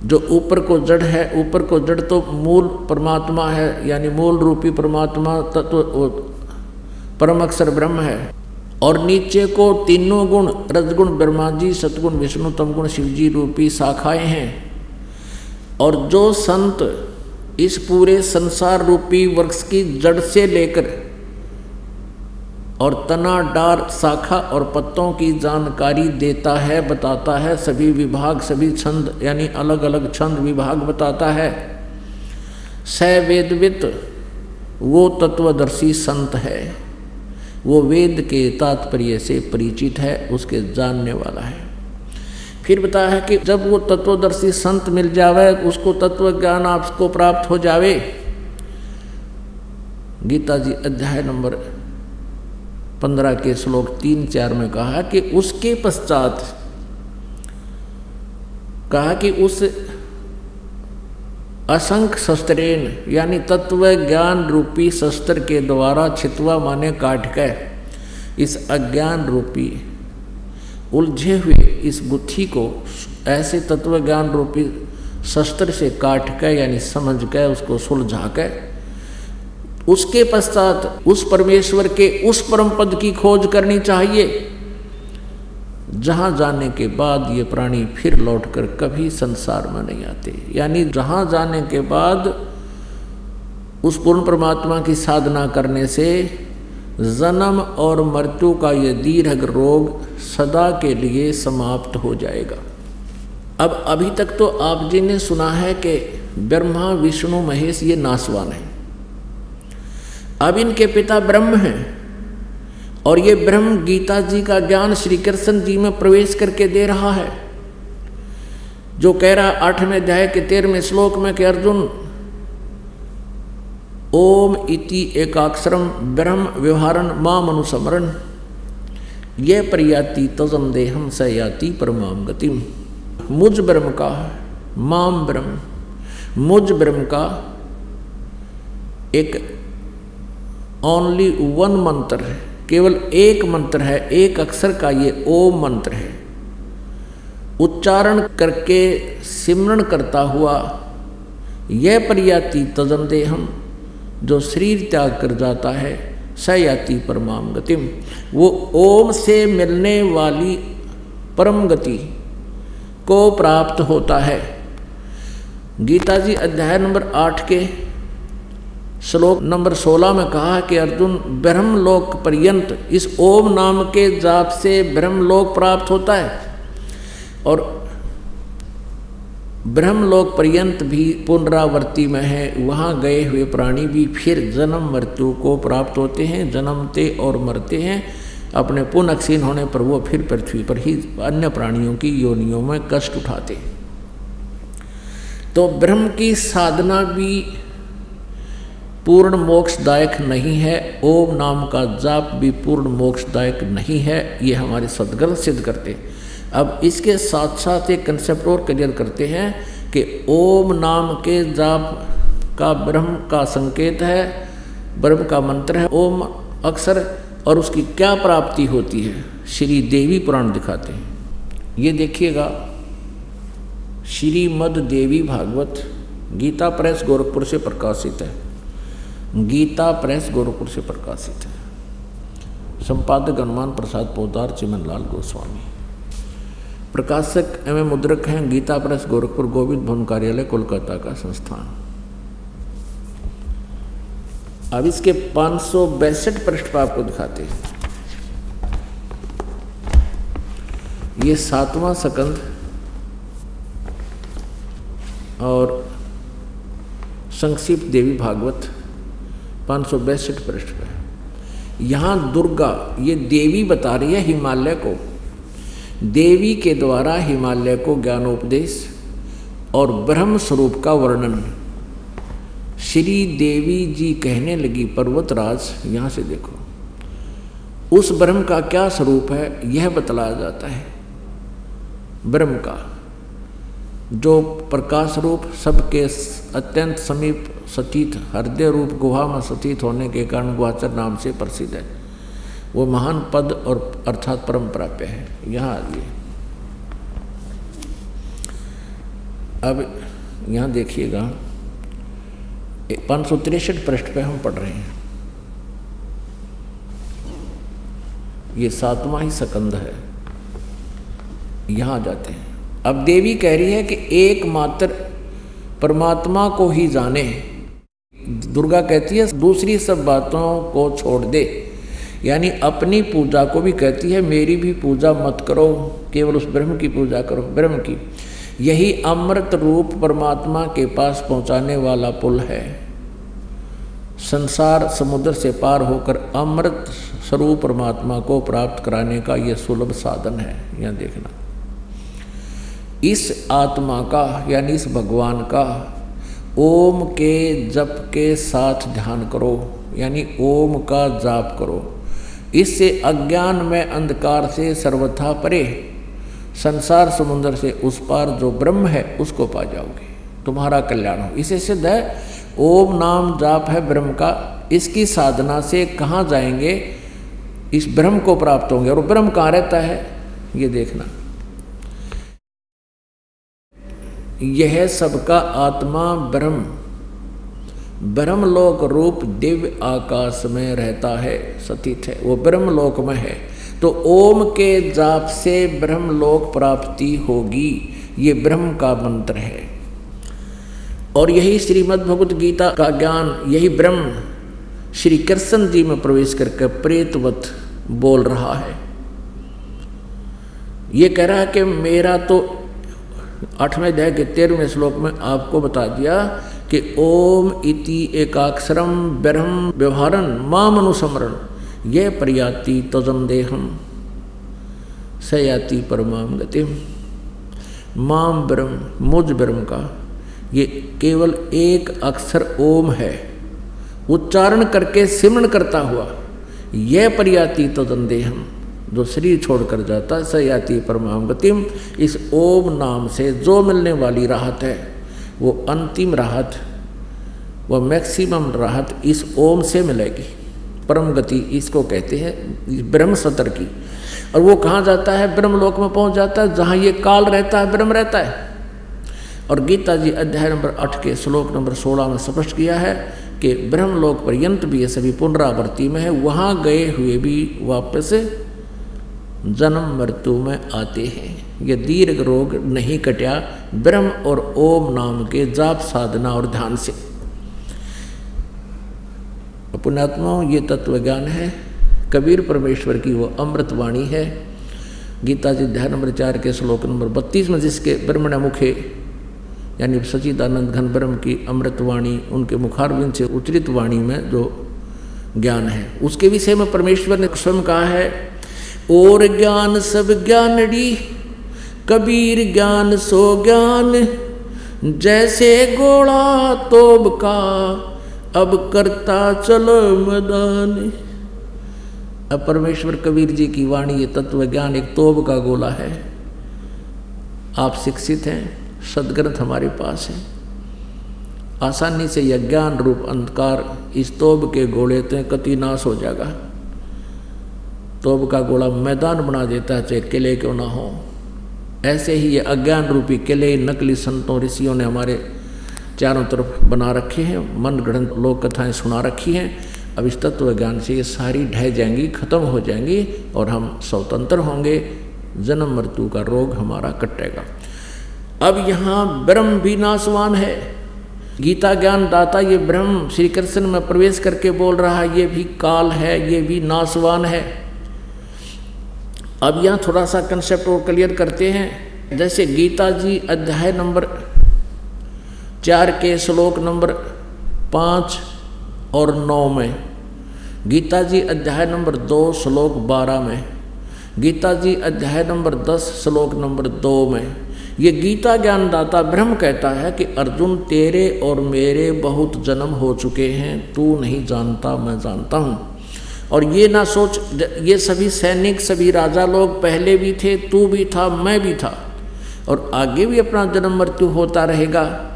जो ऊपर को जड़ है, ऊपर को जड़ तो मूल परमात्मा है, यानी मूल रूपी परमात्मा तत्व तो परम अक्षर ब्रह्म है। और नीचे को तीनों गुण, रजगुण ब्रह्मा जी सतगुण, विष्णु, तमगुण, शिवजी रूपी शाखाएँ हैं। और जो संत इस पूरे संसार रूपी वृक्ष की जड़ से लेकर और तना डार शाखा और पत्तों की जानकारी देता है, बताता है। सभी विभाग, सभी छंद, यानी अलग अलग छंद विभाग बताता है। स वेदवित वो तत्वदर्शी संत है। वो वेद के तात्पर्य से परिचित है, उसके जानने वाला है। फिर बताया है कि जब वो तत्वदर्शी संत मिल जावे, उसको तत्व ज्ञान आपको प्राप्त हो जावे। गीता जी, अध्याय नंबर पंद्रह के श्लोक तीन चार में कहा कि उसके पश्चात कहा कि उस असंख्य शस्त्रेन यानी तत्व ज्ञान रूपी शस्त्र के द्वारा छितवा माने काट कर इस अज्ञान रूपी, उलझे हुए इस गुत्थी को ऐसे तत्व ज्ञान रूपी शस्त्र से काट कर यानी समझ कर उसको सुलझा कर उसके पश्चात उस परमेश्वर के उस परम पद की खोज करनी चाहिए। जहाँ जाने के बाद ये प्राणी फिर लौटकर कभी संसार में नहीं आते। यानी जहाँ जाने के बाद उस पूर्ण परमात्मा की साधना करने से जन्म और मृत्यु का ये दीर्घ रोग सदा के लिए समाप्त हो जाएगा। अब अभी तक तो आप जी ने सुना है कि ब्रह्मा, विष्णु, महेश ये नासवान है। अब इनके पिता ब्रह्म हैं। और ये ब्रह्म गीता जी का ज्ञान श्री कृष्ण जी में प्रवेश करके दे रहा है। जो कह रहा आठवें अध्याय के तेरहवें श्लोक में कि अर्जुन, ओम इति एकाक्षरम ब्रह्म व्यवहारन माम अनुसमरण ये प्रयाति तजम देहम स याति परमाम गतिम। मुझ ब्रह्म का माम ब्रह्म। मुझ ब्रह्म का एक ओनली वन मंत्र है, केवल एक मंत्र है, एक अक्षर का ये ओम मंत्र है। उच्चारण करके सिमरण करता हुआ यह प्रयाति तजन हम जो शरीर त्याग कर जाता है, सयाति परमाम गतिम। वो ओम से मिलने वाली परम गति को प्राप्त होता है। गीता जी अध्याय नंबर आठ के श्लोक नंबर 16 में कहा कि अर्जुन, ब्रह्मलोक पर्यंत इस ओम नाम के जाप से ब्रह्मलोक प्राप्त होता है। और ब्रह्मलोक पर्यंत भी पुनरावृत्ति में है, वहाँ गए हुए प्राणी भी फिर जन्म मृत्यु को प्राप्त होते हैं, जन्मते और मरते हैं। अपने पुनः क्षीण होने पर वो फिर पृथ्वी पर ही अन्य प्राणियों की योनियों में कष्ट उठाते हैं। तो ब्रह्म की साधना भी पूर्ण मोक्षदायक नहीं है, ओम नाम का जाप भी पूर्ण मोक्षदायक नहीं है, ये हमारे सदग्रंथ सिद्ध करते हैं। अब इसके साथ साथ एक कंसेप्ट और क्लियर करते हैं कि ओम नाम के जाप का ब्रह्म का संकेत है, ब्रह्म का मंत्र है, ओम अक्सर और उसकी क्या प्राप्ति होती है, श्री देवी पुराण दिखाते हैं। ये देखिएगा, श्रीमद देवी भागवत, गीता प्रेस गोरखपुर से प्रकाशित है। गीता प्रेस गोरखपुर से प्रकाशित है। संपादक हनुमान प्रसाद पोदार चिमनलाल गोस्वामी। प्रकाशक एवं मुद्रक हैं गीता प्रेस गोरखपुर गोविंद भवन कार्यालय, कोलकाता का संस्थान। अब इसके पाँच सौ बैसठ पृष्ठ पर आपको दिखाते हैं। ये सातवां सकंद और संक्षिप्त देवी भागवत पाँच सौ बैसठ पृष्ठ पर यहाँ दुर्गा, ये देवी बता रही है हिमालय को। देवी के द्वारा हिमालय को ज्ञानोपदेश और ब्रह्म स्वरूप का वर्णन। श्री देवी जी कहने लगी, पर्वतराज, यहाँ से देखो। उस ब्रह्म का क्या स्वरूप है, यह बतलाया जाता है। ब्रह्म का, जो प्रकाश रूप सबके अत्यंत समीप सतीत, हृदय रूप गुहा में सतीत होने के कारण गुहाचर नाम से प्रसिद्ध है। वो महान पद और अर्थात परम प्राप्य है। यहाँ आइए। अब यहाँ देखिएगा। पाँच सौ तिरसठ पृष्ठ पे हम पढ़ रहे हैं। ये सातवां ही सकंद है। यहाँ जाते हैं। अब देवी कह रही है कि एकमात्र परमात्मा को ही जाने। दुर्गा कहती है, दूसरी सब बातों को छोड़ दे। यानी अपनी पूजा को भी कहती है, मेरी भी पूजा मत करो, केवल उस ब्रह्म की पूजा करो, ब्रह्म की। यही अमृत रूप परमात्मा के पास पहुँचाने वाला पुल है। संसार समुद्र से पार होकर अमृत स्वरूप परमात्मा को प्राप्त कराने का यह सुलभ साधन है। यह देखना। इस आत्मा का, यानी इस भगवान का, ओम के जप के साथ ध्यान करो, यानी ओम का जाप करो। इससे अज्ञान में अंधकार से सर्वथा परे, संसार समुद्र से उस पार जो ब्रह्म है, उसको पा जाओगे। तुम्हारा कल्याण हो। इसे सिद्ध है, ओम नाम जाप है ब्रह्म का। इसकी साधना से कहाँ जाएँगे? इस ब्रह्म को प्राप्त होंगे। और ब्रह्म कहाँ रहता है? ये देखना। यह सबका आत्मा ब्रह्म। ब्रह्मलोक रूप दिव्य आकाश में रहता है, सतीत है। वो ब्रह्मलोक में है। तो ओम के जाप से ब्रह्मलोक प्राप्ति होगी। ये ब्रह्म का मंत्र है। और यही श्रीमद् भगवत गीता का ज्ञान, यही ब्रह्म श्री कृष्ण जी में प्रवेश करके प्रेतवत बोल रहा है। ये कह रहा है कि मेरा तो आठवें अध्याय के तेरहवें श्लोक में आपको बता दिया कि ओम इति एकाक्षरम ब्रह्म व्यवहारन माम अनुसमरण ये प्रयाति तजम देहम सयाति परमाम गति। माम ब्रह्म, मुझ ब्रह्म का, ये केवल एक अक्षर ओम है। उच्चारण करके सिमरण करता हुआ यह प्रयाति तजन देहम जो शरीर छोड़कर जाता है सयाति परमाम गतिम इस ओम नाम से जो मिलने वाली राहत है, वो अंतिम राहत, वो मैक्सिमम राहत इस ओम से मिलेगी। परम गति इसको कहते हैं ब्रह्म सतर की। और वो कहाँ जाता है? ब्रह्म लोक में पहुँच जाता है, जहाँ ये काल रहता है, ब्रह्म रहता है। और गीता जी अध्याय नंबर आठ के श्लोक नंबर सोलह में स्पष्ट किया है कि ब्रह्मलोक पर्यंत भी ये सभी पुनरावृत्ति में है, वहाँ गए हुए भी वापस जन्म मृत्यु में आते हैं। ये दीर्घ रोग नहीं कटा ब्रह्म और ओम नाम के जाप साधना और ध्यान से। पुण्यात्माओं, ये तत्व ज्ञान है। कबीर परमेश्वर की वो अमृत वाणी है। गीता जी ध्यान नंबर चार के श्लोक नंबर बत्तीस में जिसके ब्रह्मण मुखे, यानी सचिदानंद घन ब्रह्म की अमृत वाणी, उनके मुखारविंद से उच्चरित वाणी में जो ज्ञान है, उसके विषय में परमेश्वर ने स्वयं कहा है और ज्ञान सब ज्ञानड़ी, कबीर ज्ञान सो ज्ञान। जैसे गोड़ा तोब का, अब करता चलो मदान। अब परमेश्वर कबीर जी की वाणी, ये तत्व ज्ञान, एक तोब का गोला है। आप शिक्षित हैं, सदग्रंथ हमारे पास है। आसानी से यह ज्ञान रूप अंधकार इस तोब के गोले तो कति नाश हो जाएगा। तोब का गोला मैदान बना देता है, चाहे किले क्यों ना हो। ऐसे ही ये अज्ञान रूपी किले, नकली संतों, ऋषियों ने हमारे चारों तरफ़ बना रखे हैं मन गढ़ लोक कथाएँ सुना रखी हैं। अब इस तत्व ज्ञान से ये सारी ढह जाएँगी, खत्म हो जाएँगी और हम स्वतंत्र होंगे। जन्म मृत्यु का रोग हमारा कटेगा। अब यहाँ ब्रह्म भी नासवान है। गीता ज्ञान दाता ये ब्रह्म श्री कृष्ण में प्रवेश करके बोल रहा है, ये भी काल है, ये भी नासवान है। अब यहाँ थोड़ा सा कंसेप्ट और क्लियर करते हैं। जैसे गीता जी अध्याय नंबर चार के श्लोक नंबर पाँच और नौ में, गीता जी अध्याय नंबर दो श्लोक बारह में, गीता जी अध्याय नंबर दस श्लोक नंबर दो में, ये गीता ज्ञानदाता ब्रह्म कहता है कि, अर्जुन, तेरे और मेरे बहुत जन्म हो चुके हैं, तू नहीं जानता, मैं जानता हूँ। और ये ना सोच, ये सभी सैनिक, सभी राजा लोग पहले भी थे, तू भी था, मैं भी था। और आगे भी अपना जन्म मृत्यु होता रहेगा।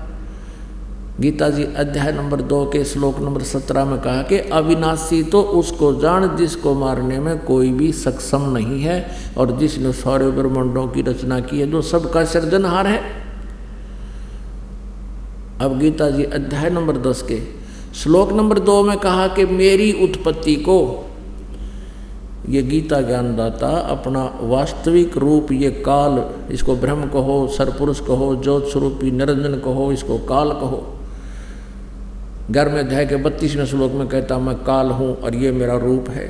गीता जी अध्याय नंबर दो के श्लोक नंबर सत्रह में कहा कि अविनाशी तो उसको जान जिसको मारने में कोई भी सक्षम नहीं है और जिसने सौर्य ब्रह्मंडों की रचना की है, जो सबका सृजनहार है। अब गीता जी अध्याय नंबर दस के श्लोक नंबर दो में कहा कि मेरी उत्पत्ति को ये गीता ज्ञानदाता अपना वास्तविक रूप, ये काल, इसको ब्रह्म कहो सरपुरुष कहो ज्योत स्वरूपी निरंजन कहो, इसको काल कहो। घर में अध्याय के बत्तीसवें श्लोक में कहता, मैं काल हूँ और ये मेरा रूप है।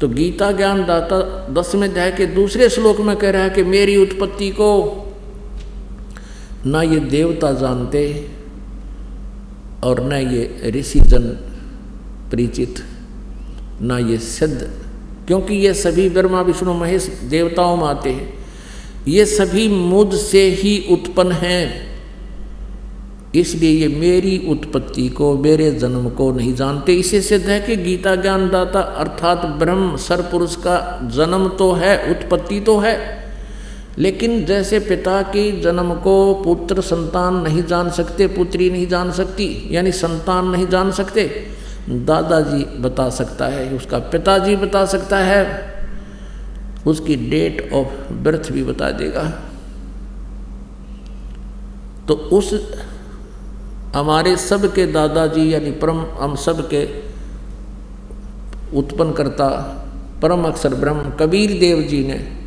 तो गीता ज्ञानदाता दसवें अध्याय के दूसरे श्लोक में कह रहा है कि मेरी उत्पत्ति को ना ये देवता जानते और न ये ऋषिजन परिचित, न ये सिद्ध। क्योंकि ये सभी ब्रह्मा, विष्णु, महेश देवताओं में आते हैं। ये सभी मुझ से ही उत्पन्न हैं। इसलिए ये मेरी उत्पत्ति को, मेरे जन्म को नहीं जानते। इसे सिद्ध है कि गीता ज्ञानदाता अर्थात ब्रह्म सरपुरुष का जन्म तो है, उत्पत्ति तो है। लेकिन जैसे पिता की जन्म को पुत्र संतान नहीं जान सकते, पुत्री नहीं जान सकती, यानी संतान नहीं जान सकते, दादाजी बता सकता है, उसका पिताजी बता सकता है, उसकी डेट ऑफ़ बर्थ भी बता देगा। तो उस हमारे सब के दादाजी, यानी परम, हम सब के उत्पन्न करता परम अक्षर ब्रह्म कबीर देव जी ने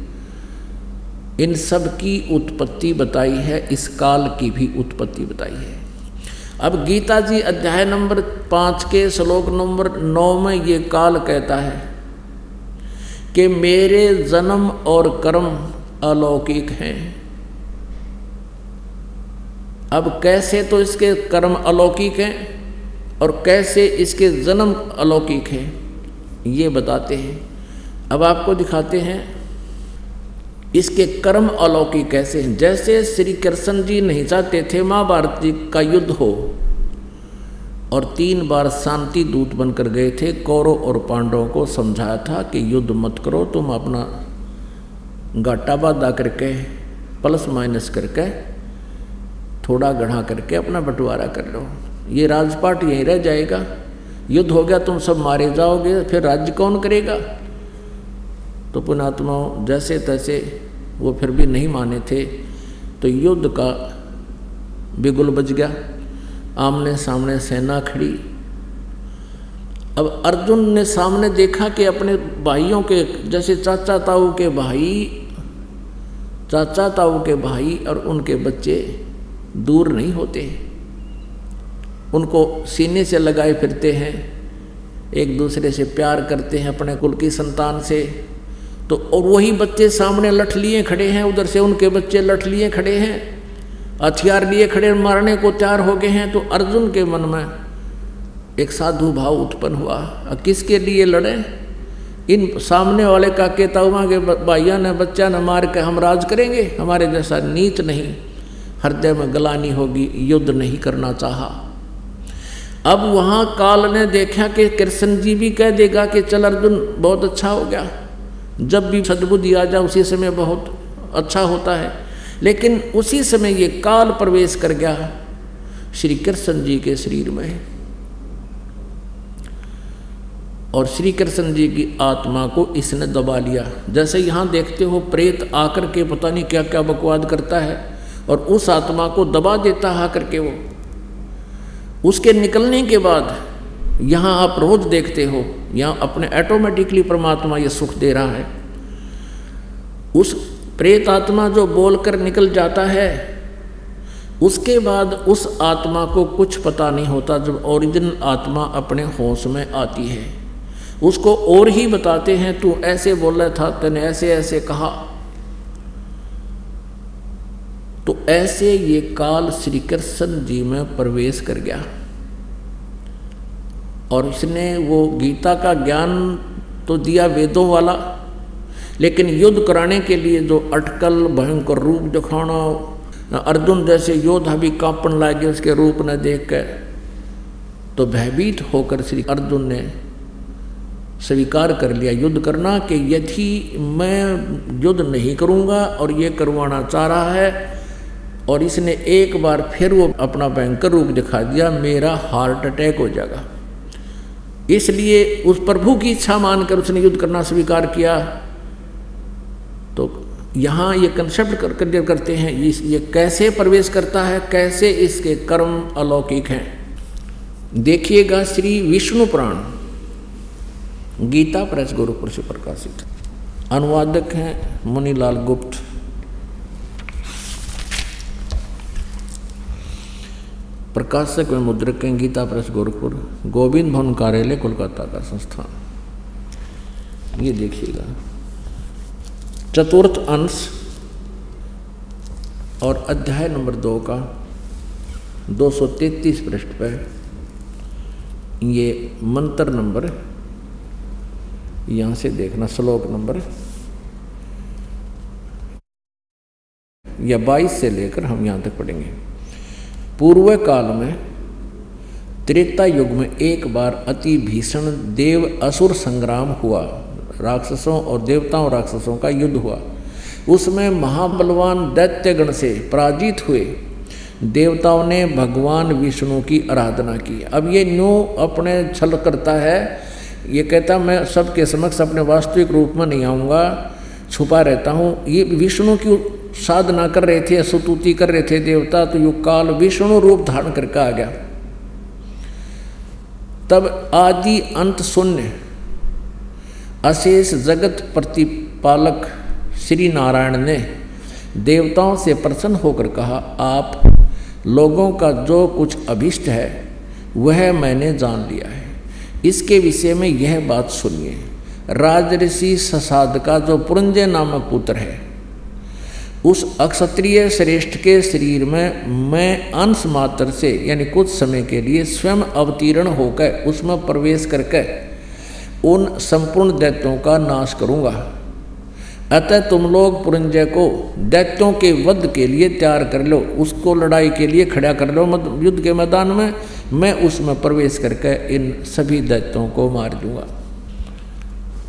इन सब की उत्पत्ति बताई है, इस काल की भी उत्पत्ति बताई है। अब गीता जी अध्याय नंबर पाँच के श्लोक नंबर नौ में ये काल कहता है कि मेरे जन्म और कर्म अलौकिक हैं। अब कैसे तो इसके कर्म अलौकिक हैं और कैसे इसके जन्म अलौकिक हैं, ये बताते हैं। अब आपको दिखाते हैं इसके कर्म अलौकिक कैसे हैं? जैसे श्री कृष्ण जी नहीं चाहते थे महाभारत जी का युद्ध हो, और तीन बार शांति दूत बनकर गए थे, कौरव और पांडवों को समझाया था कि युद्ध मत करो, तुम अपना घाटा बाधा करके, प्लस माइनस करके, थोड़ा गढ़ा करके अपना बंटवारा कर लो। ये राजपाट यहीं रह जाएगा। युद्ध हो गया, तुम सब मारे जाओगे, फिर राज्य कौन करेगा? तो पुणात्माओं जैसे तैसे वो फिर भी नहीं माने थे। तो युद्ध का बिगुल बज गया। आमने सामने सेना खड़ी। अब अर्जुन ने सामने देखा कि अपने भाइयों के, जैसे चाचा ताऊ के भाई, चाचा ताऊ के भाई और उनके बच्चे दूर नहीं होते। उनको सीने से लगाए फिरते हैं, एक दूसरे से प्यार करते हैं अपने कुल की संतान से। तो और वही बच्चे सामने लठ लिए खड़े हैं, उधर से उनके बच्चे लठ लिए खड़े हैं। हथियार लिए खड़े मारने को तैयार हो गए हैं तो अर्जुन के मन में एक साधु भाव उत्पन्न हुआ। किसके लिए लड़े? इन सामने वाले का केताउमा के, भाइया, ने बच्चा, ने मार के हम राज करेंगे। हमारे जैसा नीच नहीं। हृदय में गलानी होगी, युद्ध नहीं करना चाहा। अब वहाँ काल ने देखा कि कृष्ण जी भी कह देगा कि, चल अर्जुन, बहुत अच्छा हो गया। जब भी सदबुद्धि आ जाए, उसी समय बहुत अच्छा होता है। लेकिन उसी समय ये काल प्रवेश कर गया श्री कृष्ण जी के शरीर में। और श्री कृष्ण जी की आत्मा को इसने दबा लिया। जैसे यहाँ देखते हो, प्रेत आकर के पता नहीं क्या क्या बकवाद करता है, और उस आत्मा को दबा देता है आकर के वो। उसके निकलने के बाद यहाँ आप रोज देखते हो, यहाँ अपने ऑटोमेटिकली परमात्मा ये सुख दे रहा है। उस प्रेत आत्मा जो बोलकर निकल जाता है, उसके बाद उस आत्मा को कुछ पता नहीं होता जब ओरिजिनल आत्मा अपने होश में आती है। उसको और ही बताते हैं, तू ऐसे बोला था, तेने ऐसे ऐसे कहा। तो ऐसे ये काल श्री कृष्ण जी में प्रवेश कर गया। और उसने वो गीता का ज्ञान तो दिया वेदों वाला, लेकिन युद्ध कराने के लिए जो अटकल, भयंकर रूप दिखाना, अर्जुन जैसे योद्धा भी कांपन लागे उसके रूप न देख कर तो भयभीत होकर श्री अर्जुन ने स्वीकार कर लिया, युद्ध करना कि यदि मैं युद्ध नहीं करूँगा और ये करवाना चाह रहा है, और इसने एक बार फिर वो अपना भयंकर रूप दिखा दिया, मेरा हार्ट अटैक हो जाएगा। इसलिए उस प्रभु की इच्छा मानकर उसने युद्ध करना स्वीकार किया। तो यहाँ ये कंसेप्ट कर, कर करते हैं ये, ये कैसे प्रवेश करता है कैसे इसके कर्म अलौकिक हैं। देखिएगा श्री विष्णु पुराण गीता प्रेस गुरुपुर से प्रकाशित। अनुवादक हैं मुनीलाल गुप्त। प्रकाशक व मुद्रक हैं गीता प्रेस गोरखपुर, गोविंद भवन कार्यालय, कोलकाता का संस्थान। ये देखिएगा। चतुर्थ अंश और अध्याय नंबर दो का 233 पृष्ठ पर ये मंत्र नंबर यहाँ से देखना, श्लोक नंबर या 22 से लेकर हम यहाँ तक पढ़ेंगे। पूर्व काल में त्रेता युग में एक बार अति भीषण देव असुर संग्राम हुआ। राक्षसों और देवताओं राक्षसों का युद्ध हुआ। उसमें महाबलवान दैत्यगण से पराजित हुए। देवताओं ने भगवान विष्णु की आराधना की। अब ये न्यू अपने छल करता है। ये कहता, मैं सबके समक्ष अपने वास्तविक रूप में नहीं आऊँगा। छुपा रहता हूँ। ये विष्णु की साधना कर रहे थे, स्तुति कर रहे थे, देवता तो युग काल विष्णु रूप धारण करके आ गया। तब आदि अंत शून्य, अशेष जगत प्रतिपालक श्री नारायण ने देवताओं से प्रसन्न होकर कहा, आप लोगों का जो कुछ अभिष्ट है, वह मैंने जान लिया है। इसके विषय में यह बात सुनिए। राजऋषि ससाद का जो पुरंजय नामक पुत्र है उस अक्षत्रिय श्रेष्ठ के शरीर में मैं अंश मात्र से, यानी कुछ समय के लिए स्वयं अवतीर्ण होकर उसमें प्रवेश करके उन संपूर्ण दैत्यों का नाश करूँगा। अतः तुम लोग पुरंजय को दैत्यों के वध के लिए तैयार कर लो, उसको लड़ाई के लिए खड़ा कर लो, मत युद्ध के मैदान में मैं उसमें प्रवेश करके इन सभी दैत्यों को मार दूँगा।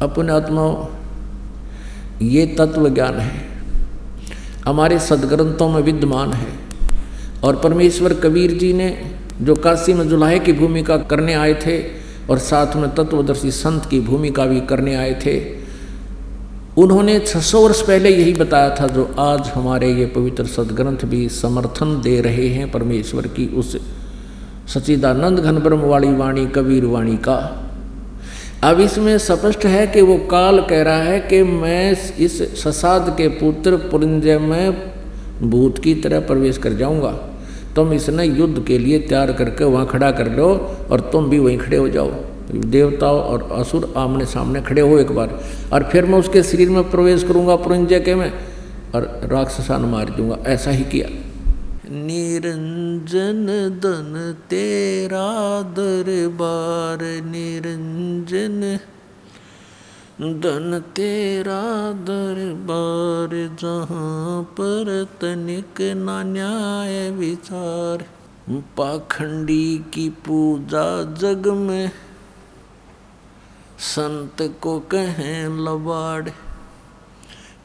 अपने आत्मा ये तत्व ज्ञान है। हमारे सदग्रंथों में विद्यमान है। और परमेश्वर कबीर जी ने जो काशी में जुलाहे की भूमिका करने आए थे और साथ में तत्वदर्शी संत की भूमिका भी करने आए थे, उन्होंने 600 वर्ष पहले यही बताया था, जो आज हमारे ये पवित्र सदग्रंथ भी समर्थन दे रहे हैं परमेश्वर की उस सचिदानंद घन ब्रह्म वाणी वाणी कबीर वाणी का। अब इसमें स्पष्ट है कि वो काल कह रहा है कि मैं इस ससाद के पुत्र पुरंजय में भूत की तरह प्रवेश कर जाऊँगा। तुम इसने युद्ध के लिए तैयार करके वहाँ खड़ा कर लो और तुम भी वहीं खड़े हो जाओ। देवताओं और असुर आमने सामने खड़े हो एक बार, और फिर मैं उसके शरीर में प्रवेश करूँगा पुरंजय के में और राक्षसान मार दूँगा। ऐसा ही किया। निरंजन धन तेरा दरबार निरंजन, धन तेरा दरबार जहाँ पर तनिक ना न्याय विचार। पाखंडी की पूजा जग में, संत को कहें लबाड़।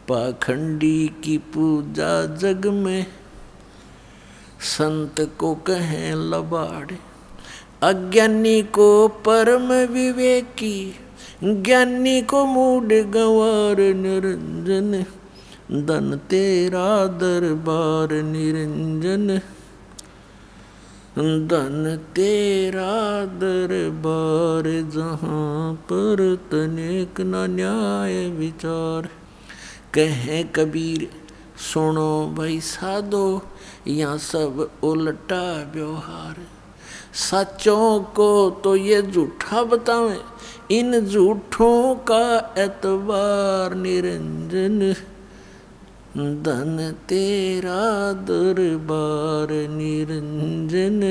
पाखंडी की पूजा जग में संत को कहें लबाड़। अज्ञानी को परम विवेकी, ज्ञानी को मूड गंवार निरंजन, धन तेरा दरबार निरंजन। धन तेरा दरबार जहाँ पर तनिक न न्याय विचार। कहें कबीर, सुनो भाई साधो यहाँ सब उल्टा व्यवहार सचों को तो ये झूठा बतावे, इन झूठों का एतबार निरंजन। धन तेरा दरबार निरंजन।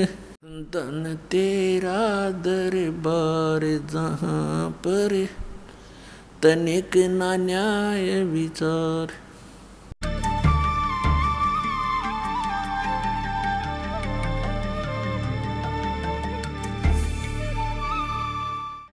धन तेरा दरबार जहाँ पर तनिक ना न्याय विचार।